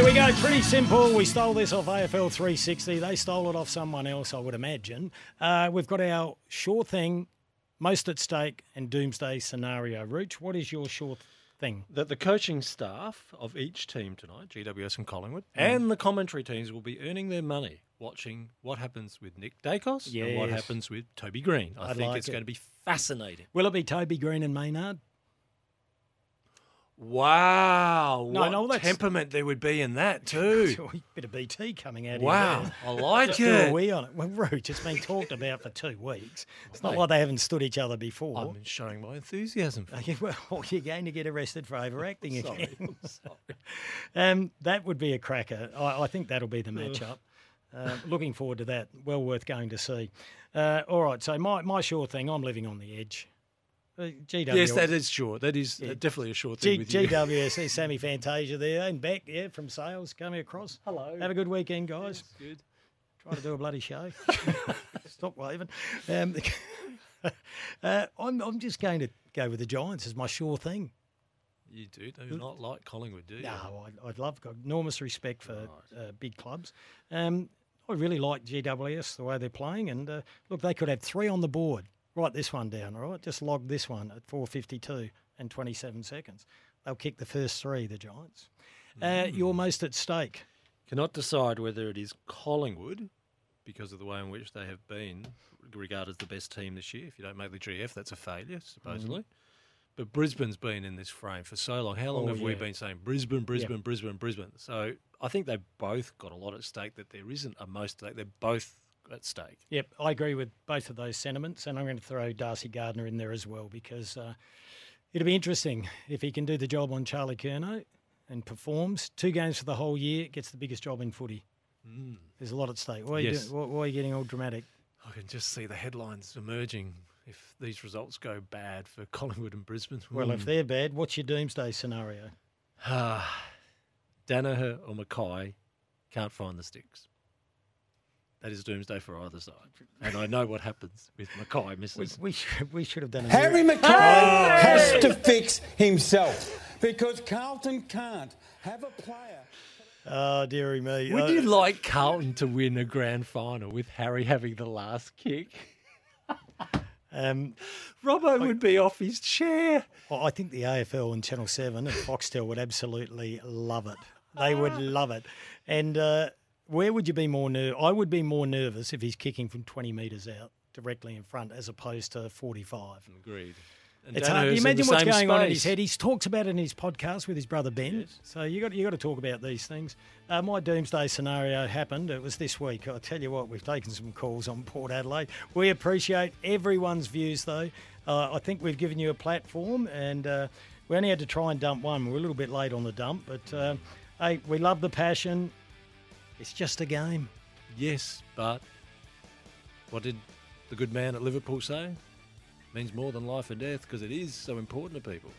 go, pretty simple. We stole this off AFL 360. They stole it off someone else, I would imagine. Uh, we've got our sure thing, most at stake, and doomsday scenario. Rooch, what is your sure thing? That the coaching staff of each team tonight, GWS and Collingwood, Mm. and the commentary teams will be earning their money watching what happens with Nick Daicos and what happens with Toby Greene. I I'd think like it's it. going to be fascinating. Will it be Toby Greene and Maynard? Wow. No, what no, that's- temperament there would be in that too. Bit of BT coming out wow. I like Just it. wee on it. Well, Rooch, it's been talked about for two weeks. It's not like they haven't stood each other before. I'm showing my enthusiasm. Okay, well, you're going to get arrested for overacting Sorry. again. um, that would be a cracker. I, I think that'll be the matchup. Uh, looking forward to that. Well worth going to see. Uh, all right, so my, my sure thing, I'm living on the edge. GW, Yes, that is sure. That is uh, Yeah. definitely a sure G, thing with you. GWS, Sammy Fantasia there and back, yeah, from sales coming across. Hello. Have a good weekend, guys. Good. Try to do a bloody show. Stop waving. Um, uh, I'm, I'm just going to go with the Giants as my sure thing. You do. Do not like Collingwood, do you? No, I'd, I'd love got enormous respect for uh, big clubs. Um, I really like GWS the way they're playing, and uh, look, they could have three on the board. Write this one down, all right? Just log this one at 4:52 and 27 seconds. They'll kick the first three, the Giants. Uh, you're most at stake. Cannot decide whether it is Collingwood because of the way in which they have been regarded as the best team this year. If you don't make the GF, that's a failure, supposedly. But Brisbane's been in this frame for so long. How long. Oh, have we been saying Brisbane, Brisbane, Brisbane, Brisbane? So I think they've both got a lot at stake that there isn't a most at stake. They're both at stake. Yep, I agree with both of those sentiments, and I'm going to throw Darcy Gardiner in there as well because uh, it'll be interesting if he can do the job on Charlie Curnow and performs. Two games for the whole year, gets the biggest job in footy. There's a lot at stake. Why are, you Yes. doing, why, why are you getting all dramatic? I can just see the headlines emerging if these results go bad for Collingwood and Brisbane. Well, if Hmm. they're bad, what's your doomsday scenario? Ah, Daniher or McKay can't find the sticks. That is doomsday for either side. And I know what happens with McKay We, misses. we, should, we should have done a Harry mirror- McKay has to fix himself because Carlton can't have a player. Oh, dearie me. Would Uh, you like Carlton to win a grand final with Harry having the last kick? um, Robbo would be off his chair. well, I think the AFL and Channel 7 and Foxtel would absolutely love it. They would love it. And uh, where would you be more nervous? I would be more nervous if he's kicking from 20 metres out directly in front as opposed to 45. Agreed. And It's hard. You imagine what's going on in his head. He's talked about it in his podcast with his brother Ben. So you got you got to talk about these things. Uh, my doomsday scenario happened. It was this week. I tell you what, we've taken some calls on Port Adelaide. We appreciate everyone's views, though. Uh, I think we've given you a platform, and uh, we only had to try and dump one. We're a little bit late on the dump, but uh, hey, we love the passion. It's just a game. Yes, but what did the good man at Liverpool say? Means more than life or death because it is so important to people.